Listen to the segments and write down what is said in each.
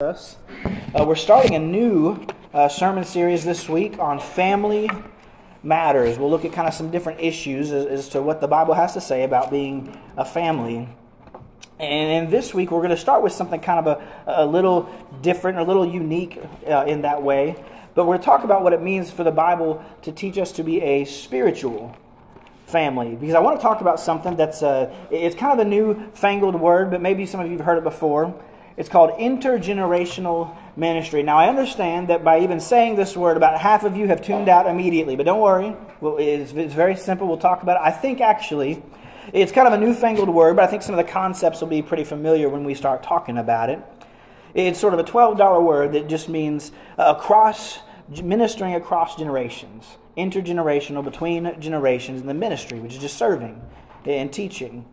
us. Uh, we're starting a new uh, sermon series this week on family matters. We'll look at kind of some different issues as, as, to what the Bible has to say about being a family. And this week, we're going to start with something kind of a, a little different, a little unique uh, in that way. But we're going to talk about what it means for the Bible to teach us to be a spiritual family because I want to talk about something that's uh, it's kind of a new fangled word, but maybe some of you have heard it before. It's called intergenerational ministry. Now, I understand that by even saying this word, about half of you have tuned out immediately, but don't worry. It's, very simple. We'll talk about it. I think actually it's kind of a newfangled word, but I think some of the concepts will be pretty familiar when we start talking about it. It's sort of a $12 word that just means across, ministering across generations, intergenerational, between generations, in the ministry, which is just serving and teaching.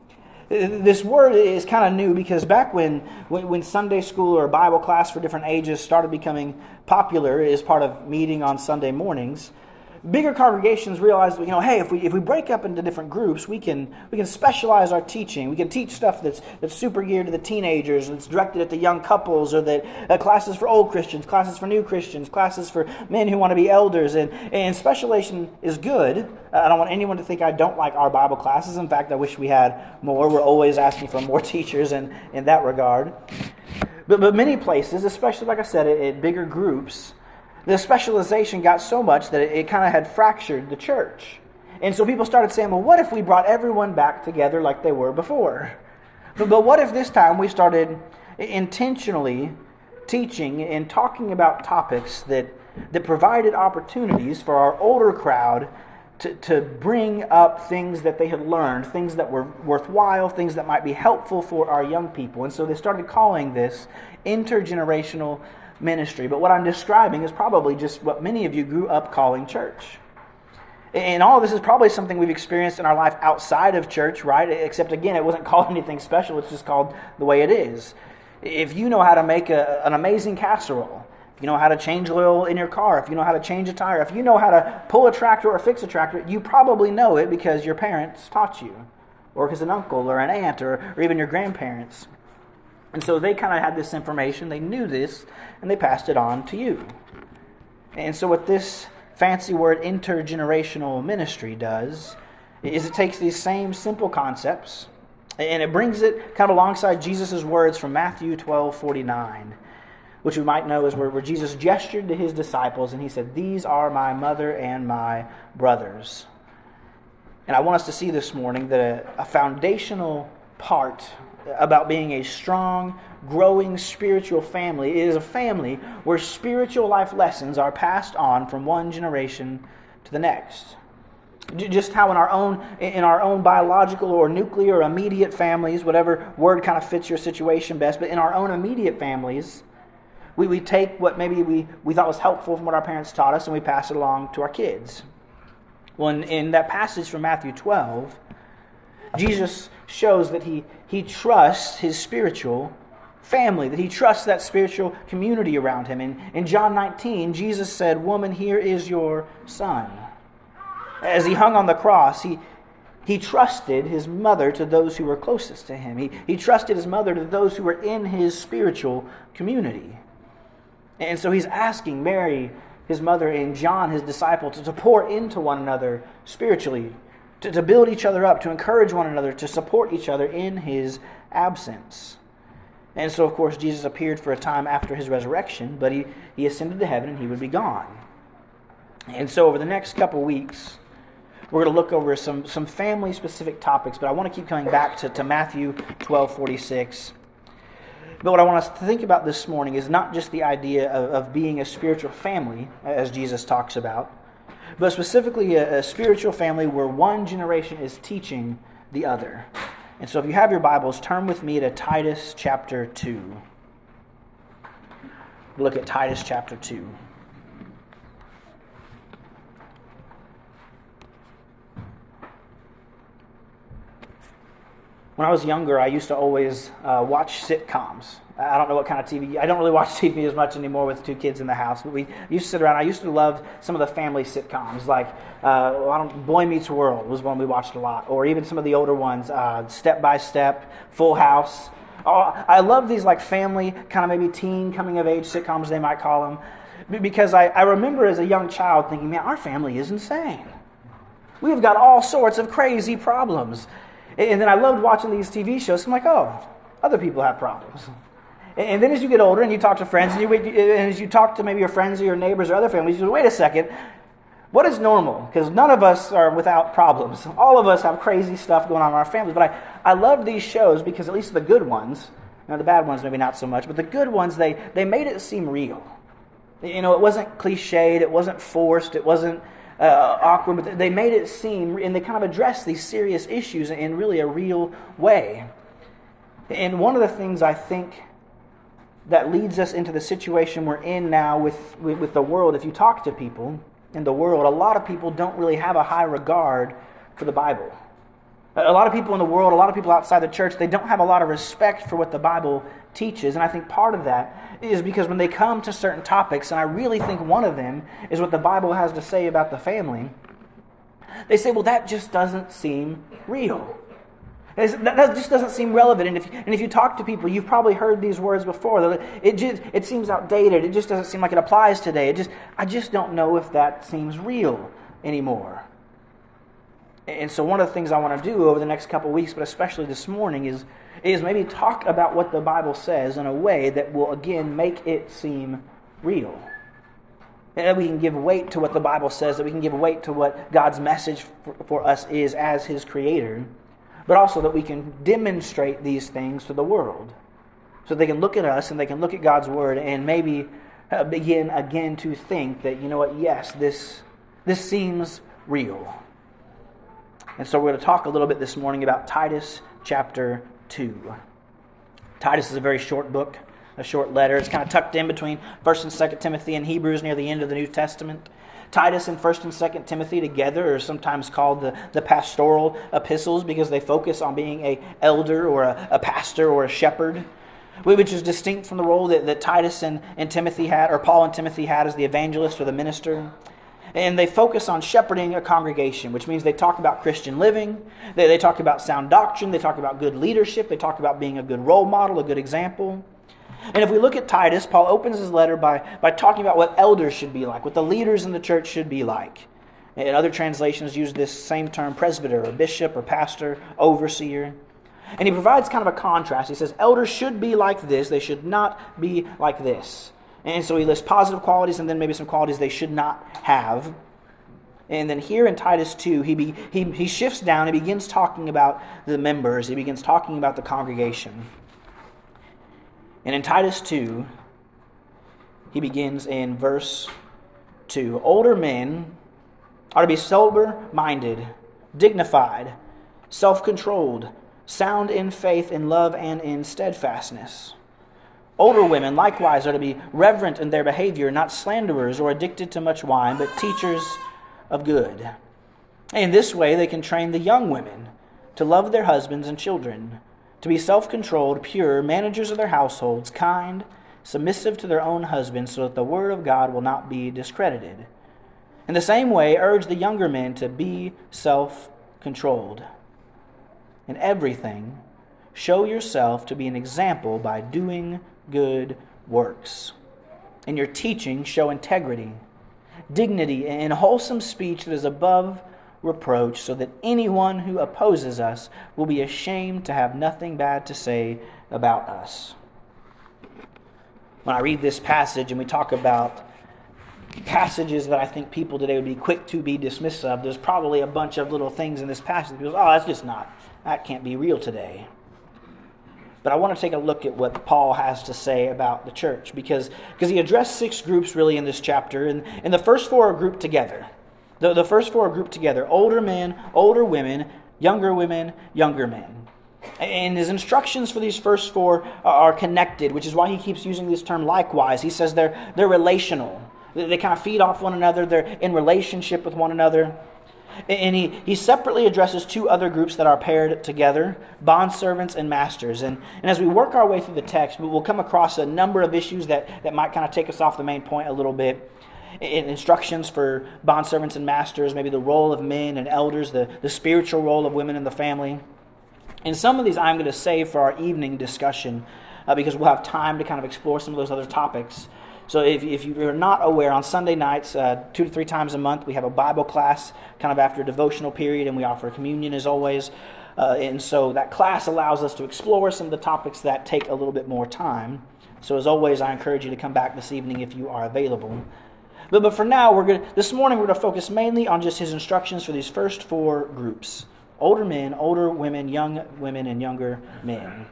This word is kind of new because back when, when, Sunday school or Bible class for different ages started becoming popular as part of meeting on Sunday mornings, bigger congregations realized, you know, hey, if we, if we break up into different groups, we can, we can specialize our teaching. We can teach stuff that's, that's super geared to the teenagers, that's directed at the young couples, or that uh, classes for old Christians, classes for new Christians, classes for men who want to be elders. And, and specialization is good. Uh, I don't want anyone to think I don't like our Bible classes. In fact, I wish we had more. We're always asking for more teachers in, in that regard. But, but many places, especially, like I said, at bigger groups, the specialization got so much that it, it kind of had fractured the church. And so people started saying, well, what if we brought everyone back together like they were before? But, but what if this time we started intentionally teaching and talking about topics that, that provided opportunities for our older crowd to, to bring up things that they had learned, things that were worthwhile, things that might be helpful for our young people. And so they started calling this intergenerational ministry. But what I'm describing is probably just what many of you grew up calling church. And all this is probably something we've experienced in our life outside of church, right? Except again, it wasn't called anything special, it's just called the way it is. If you know how to make a, an amazing casserole, if you know how to change oil in your car, if you know how to change a tire, if you know how to pull a tractor or fix a tractor, you probably know it because your parents taught you, or because an uncle or an aunt or, or even your grandparents. And so they kind of had this information, they knew this, and they passed it on to you. And so, what this fancy word intergenerational ministry does is it takes these same simple concepts and it brings it kind of alongside Jesus' words from Matthew 12 49, which we might know is where, where Jesus gestured to his disciples and he said, These are my mother and my brothers. And I want us to see this morning that a, a foundational part about being a strong, growing spiritual family. It is a family where spiritual life lessons are passed on from one generation to the next. Just how in our own in our own biological or nuclear or immediate families, whatever word kind of fits your situation best, but in our own immediate families, we, we take what maybe we, we thought was helpful from what our parents taught us and we pass it along to our kids. Well, in, in that passage from Matthew 12, Jesus shows that he, he trusts his spiritual family, that he trusts that spiritual community around him. In, in John 19, Jesus said, Woman, here is your son. As he hung on the cross, he, he trusted his mother to those who were closest to him. He, he trusted his mother to those who were in his spiritual community. And so he's asking Mary, his mother, and John, his disciple, to, to pour into one another spiritually, to, to build each other up, to encourage one another, to support each other in his absence. And so, of course, Jesus appeared for a time after his resurrection, but he, he ascended to heaven and he would be gone. And so, over the next couple weeks, we're going to look over some, some family specific topics, but I want to keep coming back to, to Matthew 12 46. But what I want us to think about this morning is not just the idea of, of being a spiritual family, as Jesus talks about, but specifically a, a spiritual family where one generation is teaching the other. And so if you have your Bibles, turn with me to Titus chapter 2. Look at Titus chapter 2. When I was younger, I used to always uh, watch sitcoms. I don't know what kind of TV. I don't really watch TV as much anymore with two kids in the house. But we used to sit around. I used to love some of the family sitcoms, like uh, I don't, Boy Meets World was one we watched a lot, or even some of the older ones, uh, Step by Step, Full House. Oh, I love these like family, kind of maybe teen coming of age sitcoms, they might call them, because I, I remember as a young child thinking, man, our family is insane. We've got all sorts of crazy problems. And then I loved watching these TV shows. I'm like, oh, other people have problems. And then as you get older and you talk to friends, and, you, and as you talk to maybe your friends or your neighbors or other families, you say, wait a second, what is normal? Because none of us are without problems. All of us have crazy stuff going on in our families. But I, I love these shows because at least the good ones, now the bad ones maybe not so much, but the good ones, they, they made it seem real. You know, it wasn't cliched, it wasn't forced, it wasn't uh, awkward, but they made it seem, and they kind of addressed these serious issues in really a real way. And one of the things I think that leads us into the situation we're in now with, with, with the world, if you talk to people, in the world, a lot of people don't really have a high regard for the Bible. A lot of people in the world, a lot of people outside the church, they don't have a lot of respect for what the Bible teaches. And I think part of that is because when they come to certain topics, and I really think one of them is what the Bible has to say about the family, they say, well, that just doesn't seem real. That just doesn't seem relevant. And if, and if you talk to people, you've probably heard these words before. It, just, it seems outdated. It just doesn't seem like it applies today. It just, I just don't know if that seems real anymore. And so, one of the things I want to do over the next couple weeks, but especially this morning, is, is maybe talk about what the Bible says in a way that will, again, make it seem real. And that we can give weight to what the Bible says, that we can give weight to what God's message for, for us is as His Creator but also that we can demonstrate these things to the world. So they can look at us and they can look at God's Word and maybe uh, begin again to think that, you know what, yes, this, this seems real. And so we're going to talk a little bit this morning about Titus chapter 2. Titus is a very short book, a short letter. It's kind of tucked in between 1st and 2nd Timothy and Hebrews near the end of the New Testament. Titus and 1st and 2nd Timothy together are sometimes called the, the pastoral epistles because they focus on being a elder or a, a pastor or a shepherd, which is distinct from the role that, that Titus and, and Timothy had, or Paul and Timothy had as the evangelist or the minister. And they focus on shepherding a congregation, which means they talk about Christian living, they, they talk about sound doctrine, they talk about good leadership, they talk about being a good role model, a good example. And if we look at Titus, Paul opens his letter by, by talking about what elders should be like, what the leaders in the church should be like. And other translations use this same term presbyter or bishop or pastor, overseer. And he provides kind of a contrast. He says, elders should be like this, they should not be like this. And so he lists positive qualities and then maybe some qualities they should not have. And then here in Titus 2, he, be, he, he shifts down and begins talking about the members, he begins talking about the congregation. And in Titus 2, he begins in verse 2 Older men are to be sober minded, dignified, self controlled, sound in faith, in love, and in steadfastness. Older women likewise are to be reverent in their behavior, not slanderers or addicted to much wine, but teachers of good. In this way, they can train the young women to love their husbands and children to be self controlled, pure, managers of their households, kind, submissive to their own husbands, so that the word of God will not be discredited. In the same way, urge the younger men to be self controlled. In everything, show yourself to be an example by doing good works. In your teaching, show integrity, dignity, and wholesome speech that is above reproach, so that anyone who opposes us will be ashamed to have nothing bad to say about us. When I read this passage and we talk about passages that I think people today would be quick to be dismissive of, there's probably a bunch of little things in this passage that oh, that's just not, that can't be real today. But I want to take a look at what Paul has to say about the church because, because he addressed six groups really in this chapter, and, and the first four are grouped together. The, the first four are grouped together older men, older women, younger women, younger men. And his instructions for these first four are connected, which is why he keeps using this term likewise. He says they're, they're relational. They kind of feed off one another, they're in relationship with one another. And he, he separately addresses two other groups that are paired together bondservants and masters. And, and as we work our way through the text, we'll come across a number of issues that, that might kind of take us off the main point a little bit instructions for bondservants and masters, maybe the role of men and elders, the, the spiritual role of women in the family. And some of these I'm going to save for our evening discussion uh, because we'll have time to kind of explore some of those other topics. So if, if you're not aware, on Sunday nights, uh, two to three times a month, we have a Bible class kind of after a devotional period, and we offer communion as always. Uh, and so that class allows us to explore some of the topics that take a little bit more time. So as always, I encourage you to come back this evening if you are available. But, but for now, we're gonna, this morning we're going to focus mainly on just his instructions for these first four groups older men, older women, young women, and younger men.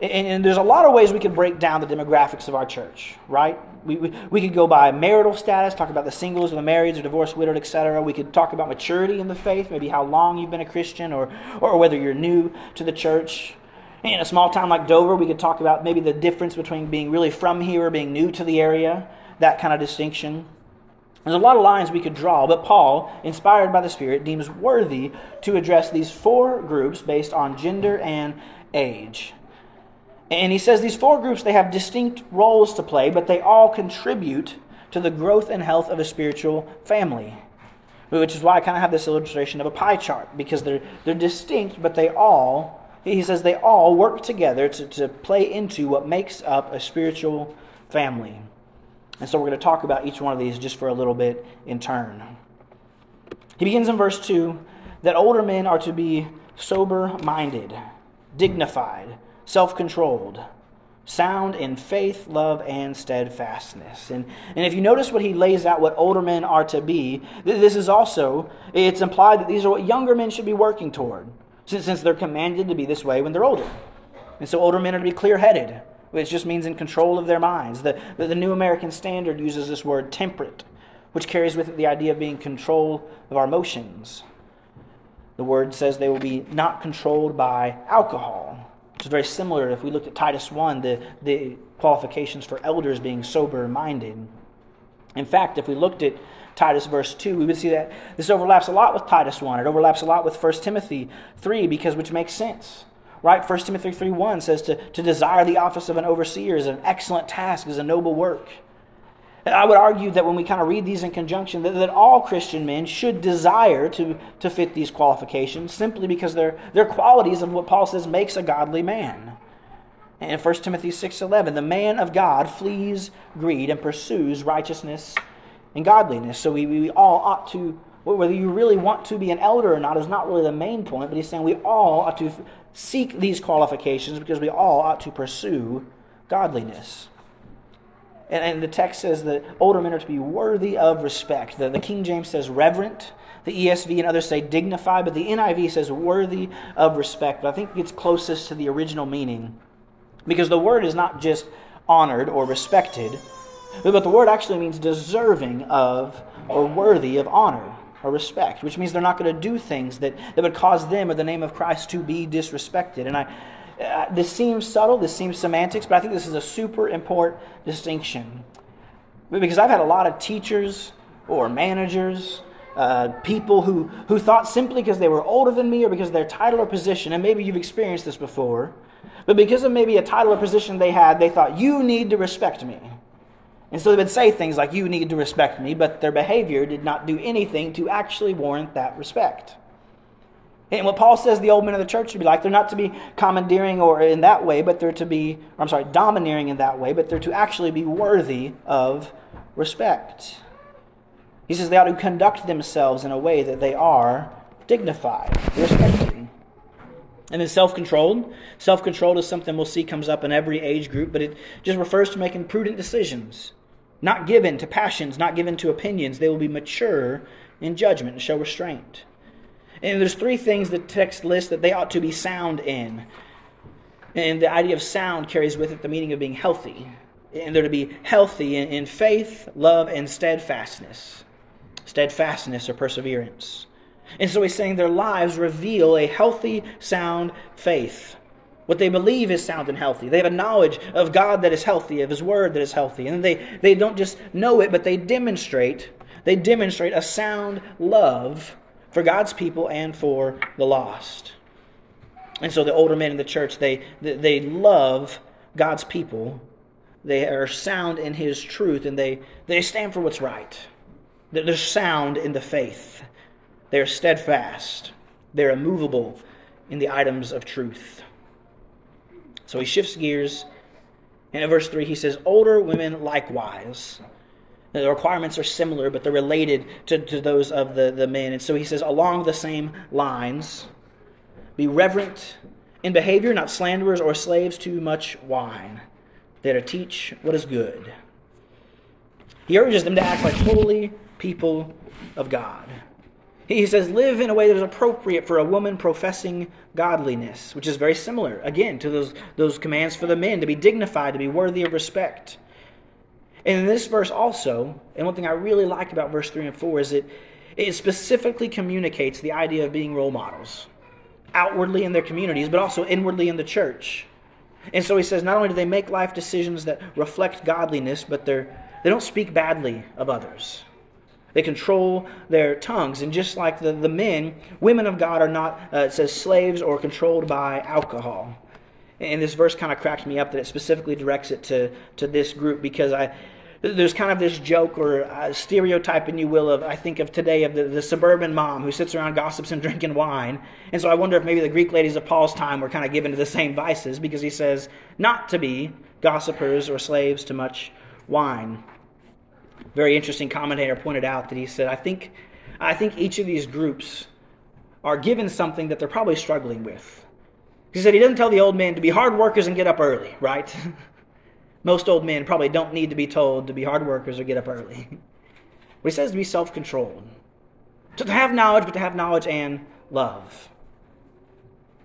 And, and, there's a lot of ways we could break down the demographics of our church, right? We, we, we could go by marital status, talk about the singles or the marrieds or divorced, widowed, etc. We could talk about maturity in the faith, maybe how long you've been a Christian or, or whether you're new to the church. In a small town like Dover, we could talk about maybe the difference between being really from here or being new to the area, that kind of distinction. There's a lot of lines we could draw, but Paul, inspired by the Spirit, deems worthy to address these four groups based on gender and age. And he says these four groups, they have distinct roles to play, but they all contribute to the growth and health of a spiritual family. Which is why I kind of have this illustration of a pie chart, because they're, they're distinct, but they all, he says, they all work together to, to play into what makes up a spiritual family. And so we're going to talk about each one of these just for a little bit in turn. He begins in verse 2 that older men are to be sober minded, dignified, self controlled, sound in faith, love, and steadfastness. And, and if you notice what he lays out, what older men are to be, this is also, it's implied that these are what younger men should be working toward, since, since they're commanded to be this way when they're older. And so older men are to be clear headed, which just means in control of their minds. The, the, the New American Standard uses this word temperate, which carries with it the idea of being control of our emotions. The word says they will be not controlled by alcohol it's very similar if we looked at Titus 1, the, the qualifications for elders being sober minded. In fact, if we looked at Titus verse 2, we would see that this overlaps a lot with Titus 1. It overlaps a lot with 1 Timothy 3, because which makes sense. Right? 1 Timothy 3 1 says to, to desire the office of an overseer is an excellent task, is a noble work. I would argue that when we kind of read these in conjunction, that, that, all Christian men should desire to, to fit these qualifications simply because they're, they're qualities of what Paul says makes a godly man. In 1 Timothy 6.11, the man of God flees greed and pursues righteousness and godliness. So we, we all ought to, whether you really want to be an elder or not is not really the main point, but he's saying we all ought to seek these qualifications because we all ought to pursue godliness. And, and the text says that older men are to be worthy of respect. The, the King James says reverent. The ESV and others say dignified, but the NIV says worthy of respect. But I think it's closest to the original meaning because the word is not just honored or respected, but the word actually means deserving of or worthy of honor or respect, which means they're not going to do things that, that would cause them or the name of Christ to be disrespected. And I, uh, this seems subtle, this seems semantics, but I think this is a super important distinction. Because I've had a lot of teachers or managers, uh, people who, who thought simply because they were older than me or because of their title or position, and maybe you've experienced this before, but because of maybe a title or position they had, they thought, you need to respect me. And so they would say things like, you need to respect me, but their behavior did not do anything to actually warrant that respect. And what Paul says the old men of the church should be like, they're not to be commandeering or in that way, but they're to be, I'm sorry, domineering in that way, but they're to actually be worthy of respect. He says they ought to conduct themselves in a way that they are dignified, respected. And then self controlled. Self controlled is something we'll see comes up in every age group, but it just refers to making prudent decisions. Not given to passions, not given to opinions. They will be mature in judgment and show restraint. And there's three things the text lists that they ought to be sound in. And the idea of sound carries with it the meaning of being healthy. And they're to be healthy in, in faith, love, and steadfastness. Steadfastness or perseverance. And so he's saying their lives reveal a healthy, sound faith. What they believe is sound and healthy. They have a knowledge of God that is healthy, of His Word that is healthy. And they, they don't just know it, but they demonstrate, they demonstrate a sound love for God's people and for the lost. And so the older men in the church, they, they love God's people. They are sound in His truth, and they, they stand for what's right. They're sound in the faith. They're steadfast. They're immovable in the items of truth. So he shifts gears, and in verse 3 he says, Older women likewise. Now, the requirements are similar, but they're related to, to those of the, the men. And so he says, along the same lines, be reverent in behavior, not slanderers or slaves to much wine. They're to teach what is good. He urges them to act like holy people of God. He says, live in a way that is appropriate for a woman professing godliness, which is very similar, again, to those, those commands for the men to be dignified, to be worthy of respect. And in this verse also, and one thing I really like about verse 3 and 4 is that it specifically communicates the idea of being role models, outwardly in their communities, but also inwardly in the church. And so he says, not only do they make life decisions that reflect godliness, but they're, they don't speak badly of others. They control their tongues. And just like the, the men, women of God are not, uh, it says, slaves or controlled by alcohol. And this verse kind of cracked me up that it specifically directs it to, to this group because I, there's kind of this joke or uh, stereotype, and you will, of I think of today of the, the suburban mom who sits around gossips and drinking wine. And so I wonder if maybe the Greek ladies of Paul's time were kind of given to the same vices because he says not to be gossipers or slaves to much wine very interesting commentator pointed out that he said, I think, I think each of these groups are given something that they're probably struggling with. He said he doesn't tell the old men to be hard workers and get up early, right? Most old men probably don't need to be told to be hard workers or get up early. But he says to be self controlled, to have knowledge, but to have knowledge and love.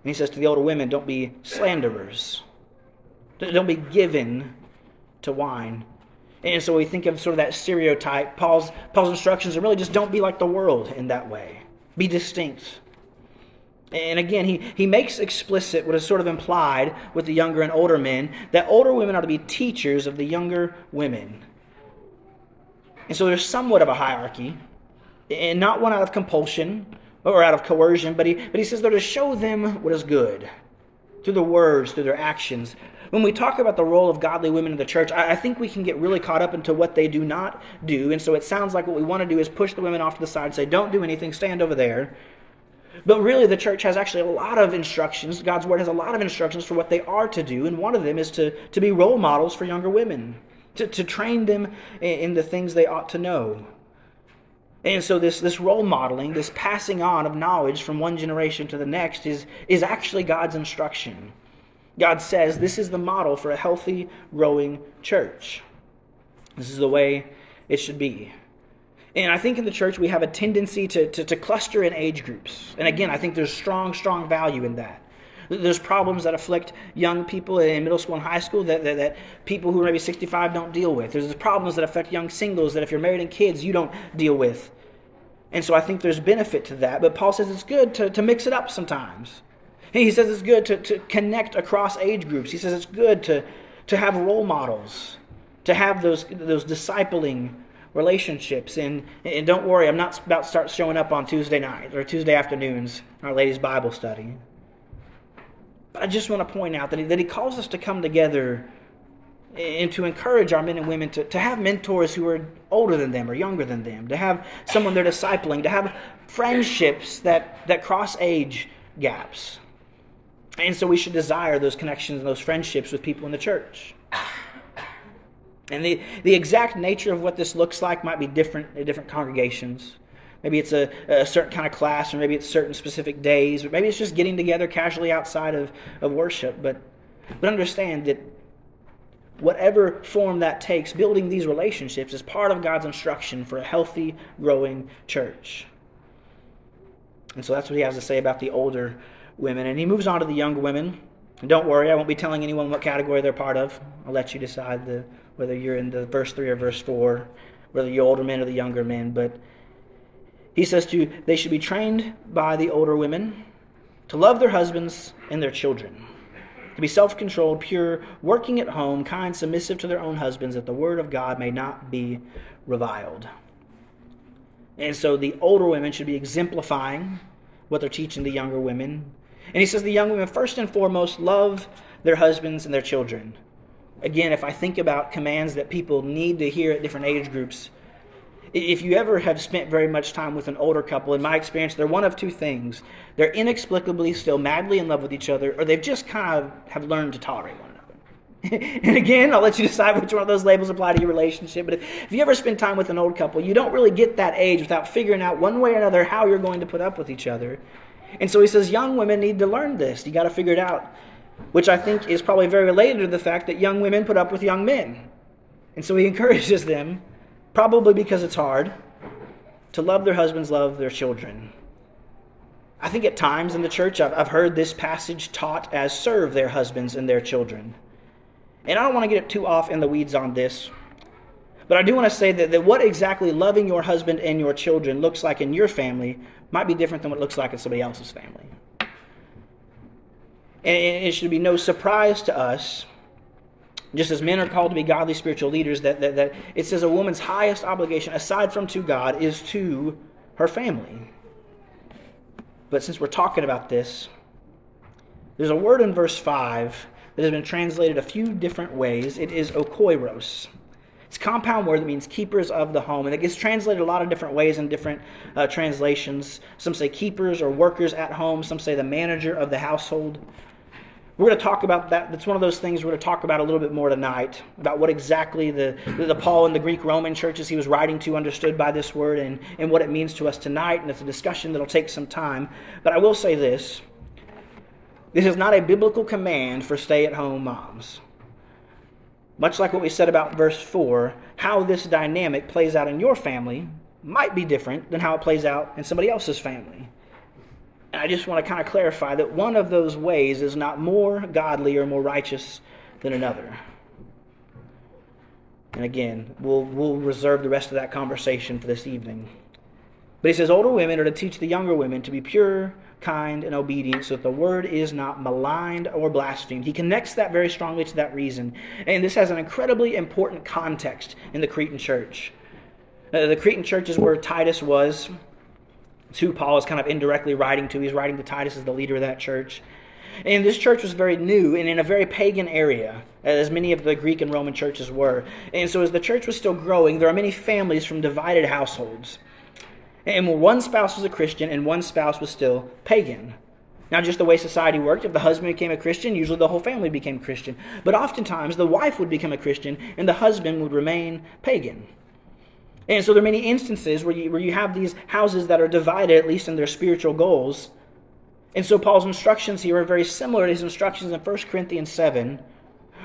And he says to the older women, don't be slanderers, don't be given to wine and so we think of sort of that stereotype. Paul's, Paul's instructions are really just don't be like the world in that way, be distinct. And again, he, he makes explicit what is sort of implied with the younger and older men that older women are to be teachers of the younger women. And so there's somewhat of a hierarchy, and not one out of compulsion or out of coercion, but he, but he says they're to show them what is good through their words, through their actions, when we talk about the role of godly women in the church, I, I think we can get really caught up into what they do not do. And so it sounds like what we want to do is push the women off to the side and say, don't do anything, stand over there. But really, the church has actually a lot of instructions. God's Word has a lot of instructions for what they are to do. And one of them is to, to be role models for younger women, to, to train them in, in the things they ought to know. And so this, this role modeling, this passing on of knowledge from one generation to the next is, is actually God's instruction. God says this is the model for a healthy, growing church. This is the way it should be. And I think in the church we have a tendency to, to, to, cluster in age groups. And again, I think there's strong, strong value in that. There's problems that afflict young people in middle school and high school that, that, that people who are maybe 65 don't deal with. There's problems that affect young singles that if you're married and kids, you don't deal with. And so I think there's benefit to that. But Paul says it's good to, to mix it up sometimes. He says it's good to, to connect across age groups. He says it's good to, to have role models, to have those, those discipling relationships. And, and don't worry, I'm not about to start showing up on Tuesday night or Tuesday afternoons, in our ladies' Bible study. But I just want to point out that he, that he calls us to come together and to encourage our men and women to, to have mentors who are older than them or younger than them, to have someone they're discipling, to have friendships that, that cross age gaps. And so we should desire those connections and those friendships with people in the church. And the, the exact nature of what this looks like might be different in different congregations. Maybe it's a, a certain kind of class, or maybe it's certain specific days, or maybe it's just getting together casually outside of, of worship. But, but understand that whatever form that takes, building these relationships is part of God's instruction for a healthy, growing church. And so that's what he has to say about the older women. And he moves on to the younger women. And don't worry, I won't be telling anyone what category they're part of. I'll let you decide the, whether you're in the verse 3 or verse 4, whether you're older men or the younger men. But he says to they should be trained by the older women to love their husbands and their children, to be self controlled, pure, working at home, kind, submissive to their own husbands, that the word of God may not be reviled. And so the older women should be exemplifying what they're teaching the younger women and he says the young women, first and foremost, love their husbands and their children. Again, if I think about commands that people need to hear at different age groups, If you ever have spent very much time with an older couple, in my experience, they're one of two things. They're inexplicably still madly in love with each other, or they've just kind of have learned to tolerate one another. and again, I'll let you decide which one of those labels apply to your relationship. But if, you ever spend time with an old couple, you don't really get that age without figuring out one way or another how you're going to put up with each other. And so he says, young women need to learn this. You got to figure it out, which I think is probably very related to the fact that young women put up with young men. And so he encourages them probably because it's hard, to love their husbands, love their children. I think at times in the church I've, I've heard this passage taught as serve their husbands and their children. And I don't want to get too off in the weeds on this, but I do want to say that, that what exactly loving your husband and your children looks like in your family might be different than what it looks like in somebody else's family. And it should be no surprise to us just as men are called to be godly spiritual leaders, that, that, that it says a woman's highest obligation, aside from to God, is to her family. But since we're talking about this, there's a word in verse 5 that has been translated a few different ways. It is oikoiros. It's compound word that means keepers of the home, and it gets translated a lot of different ways in different uh, translations. Some say keepers or workers at home, some say the manager of the household. We're going to talk about that. That's one of those things we're going to talk about a little bit more tonight about what exactly the, the, the Paul and the Greek Roman churches he was writing to understood by this word and, and what it means to us tonight. And it's a discussion that'll take some time. But I will say this this is not a biblical command for stay at home moms. Much like what we said about verse 4, how this dynamic plays out in your family might be different than how it plays out in somebody else's family. And I just want to kind of clarify that one of those ways is not more godly or more righteous than another. And again, we'll, we'll reserve the rest of that conversation for this evening. But he says, Older women are to teach the younger women to be pure, kind, and obedient so that the word is not maligned or blasphemed. He connects that very strongly to that reason. And this has an incredibly important context in the Cretan church. Uh, the Cretan church is where Titus was who Paul is kind of indirectly writing to. He's writing to Titus as the leader of that church. And this church was very new and in a very pagan area, as many of the Greek and Roman churches were. And so, as the church was still growing, there are many families from divided households. And one spouse was a Christian and one spouse was still pagan. Now, just the way society worked, if the husband became a Christian, usually the whole family became Christian. But oftentimes, the wife would become a Christian and the husband would remain pagan. And so there are many instances where you, where you have these houses that are divided, at least in their spiritual goals. And so Paul's instructions here are very similar to his instructions in 1 Corinthians 7,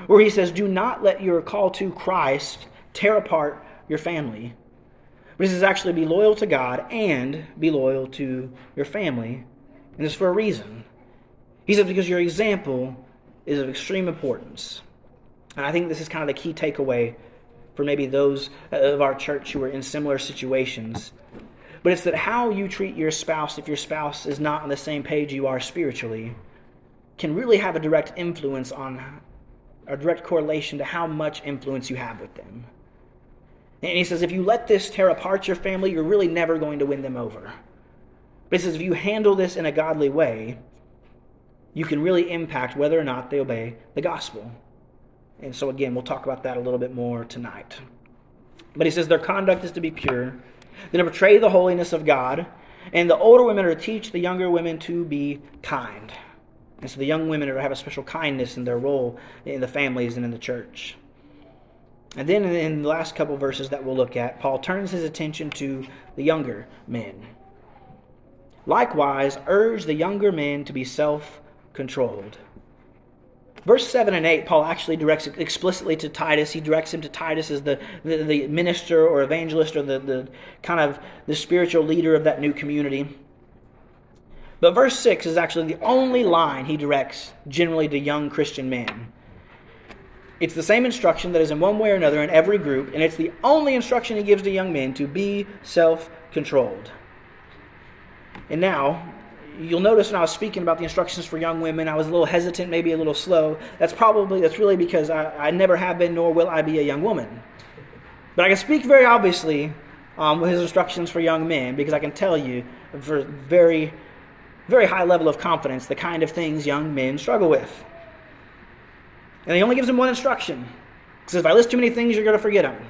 where he says, Do not let your call to Christ tear apart your family. But he says, actually be loyal to God and be loyal to your family. And this for a reason. He says, because your example is of extreme importance. And I think this is kind of the key takeaway for maybe those of our church who are in similar situations. But it's that how you treat your spouse, if your spouse is not on the same page you are spiritually, can really have a direct influence on, a direct correlation to how much influence you have with them. And he says, if you let this tear apart your family, you're really never going to win them over. But he says, if you handle this in a godly way, you can really impact whether or not they obey the gospel. And so, again, we'll talk about that a little bit more tonight. But he says their conduct is to be pure, they're to portray the holiness of God, and the older women are to teach the younger women to be kind. And so the young women are to have a special kindness in their role in the families and in the church. And then in the last couple verses that we'll look at, Paul turns his attention to the younger men. Likewise, urge the younger men to be self controlled Verse 7 and 8, Paul actually directs explicitly to Titus. He directs him to Titus as the, the, the minister or evangelist or the, the kind of the spiritual leader of that new community. But verse 6 is actually the only line he directs generally to young Christian men. It's the same instruction that is in one way or another in every group, and it's the only instruction he gives to young men to be self controlled. And now, you'll notice when I was speaking about the instructions for young women, I was a little hesitant, maybe a little slow. That's probably, that's really because I, I never have been, nor will I be a young woman. But I can speak very obviously um, with his instructions for young men because I can tell you for very, very high level of confidence the kind of things young men struggle with. And he only gives him one instruction. He says, if I list too many things, you're going to forget them.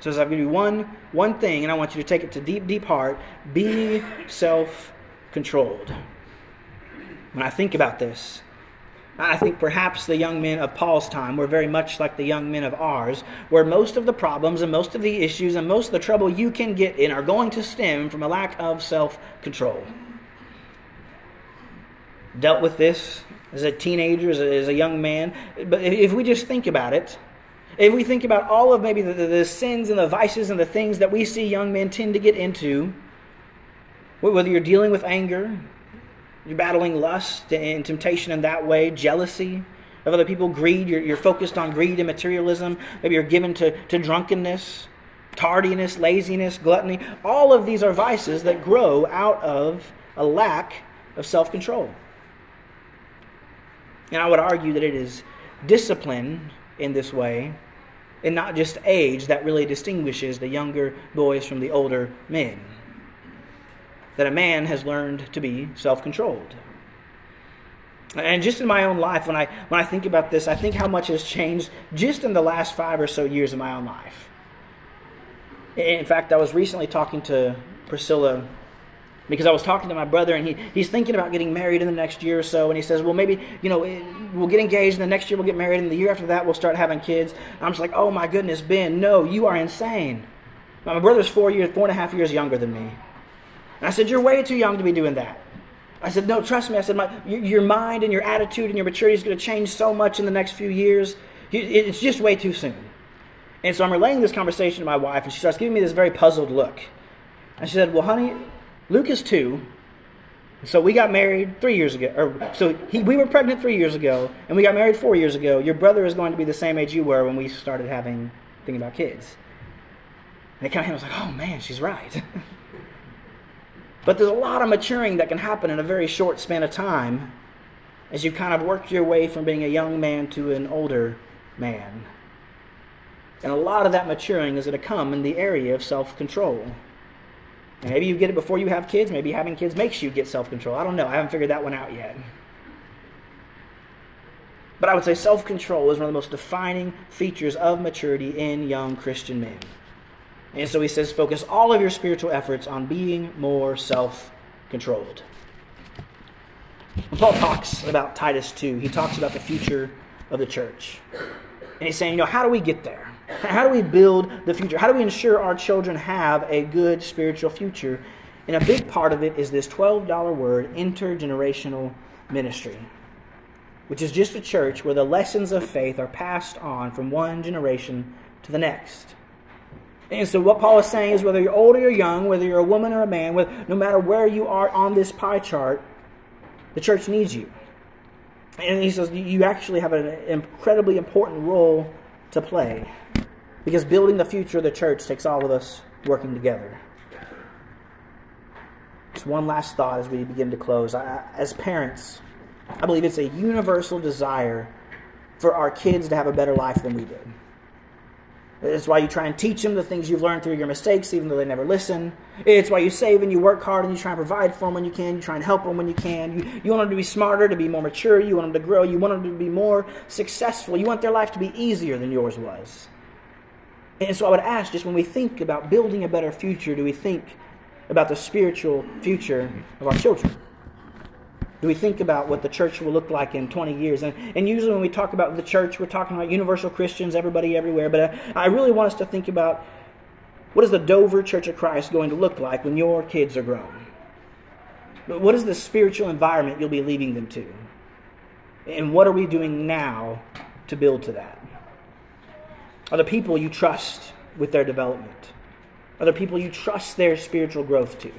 So as I give you one one thing, and I want you to take it to deep, deep heart, be self-controlled. When I think about this, I think perhaps the young men of Paul's time were very much like the young men of ours, where most of the problems and most of the issues and most of the trouble you can get in are going to stem from a lack of self control. Dealt with this as a teenager, as a, as a, young man, but if we just think about it, if we think about all of maybe the, the, the sins and the vices and the things that we see young men tend to get into, whether you're dealing with anger, you're battling lust and temptation in that way, jealousy of other people, greed. You're, you're focused on greed and materialism. Maybe you're given to, to drunkenness, tardiness, laziness, gluttony. All of these are vices that grow out of a lack of self control. And I would argue that it is discipline in this way and not just age that really distinguishes the younger boys from the older men that a man has learned to be self-controlled. And just in my own life, when I when I think about this, I think how much has changed just in the last five or so years of my own life. In fact, I was recently talking to Priscilla because I was talking to my brother, and he, he's thinking about getting married in the next year or so. And he says, Well, maybe, you know, eh, we'll get engaged, and the next year we'll get married, and the year after that we'll start having kids. And I'm just like, Oh my goodness, Ben, no, you are insane. My brother's four years, four and a half years younger than me. And I said, You're way too young to be doing that. I said, No, trust me. I said, my, Your mind and your attitude and your maturity is going to change so much in the next few years. It's just way too soon. And so I'm relaying this conversation to my wife, and she starts giving me this very puzzled look. And she said, Well, honey, Luke is two. So we got married three years ago. Or, so he, we were pregnant three years ago, and we got married four years ago. Your brother is going to be the same age you were when we started having thinking about kids. And it kind of hit, was like, oh man, she's right. But there's a lot of maturing that can happen in a very short span of time as you kind of work your way from being a young man to an older man. And a lot of that maturing is going to come in the area of self control. Maybe you get it before you have kids. Maybe having kids makes you get self control. I don't know. I haven't figured that one out yet. But I would say self control is one of the most defining features of maturity in young Christian men. And so he says, focus all of your spiritual efforts on being more self controlled. Paul talks about Titus 2, he talks about the future of the church. And he's saying, you know, how do we get there? How do we build the future? How do we ensure our children have a good spiritual future? And a big part of it is this $12 word, intergenerational ministry, which is just a church where the lessons of faith are passed on from one generation to the next. And so, what Paul is saying is whether you're old or you're young, whether you're a woman or a man, no matter where you are on this pie chart, the church needs you. And he says you actually have an incredibly important role to play because building the future of the church takes all of us working together. Just one last thought as we begin to close. I, as parents, I believe it's a universal desire for our kids to have a better life than we did. It's why you try and teach them the things you've learned through your mistakes, even though they never listen. It's why you save and you work hard and you try and provide for them when you can. You try and help them when you can. You, you want them to be smarter, to be more mature. You want them to grow. You want them to be more successful. You want their life to be easier than yours was. And so I would ask just when we think about building a better future, do we think about the spiritual future of our children? do we think about what the church will look like in 20 years? And, and usually when we talk about the church, we're talking about universal Christians, everybody everywhere. But I, I really want us to think about what is the Dover Church of Christ going to look like when your kids are grown? What is the spiritual environment you'll be leaving them to? And what are we doing now to build to that? Are the people you trust with their development? Are the people you trust their spiritual growth to?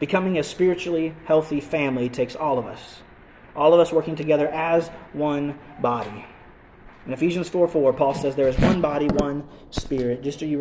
Becoming a spiritually healthy family takes all of us. All of us working together as one body. In Ephesians 4 4, Paul says there is one body, one spirit. Just so you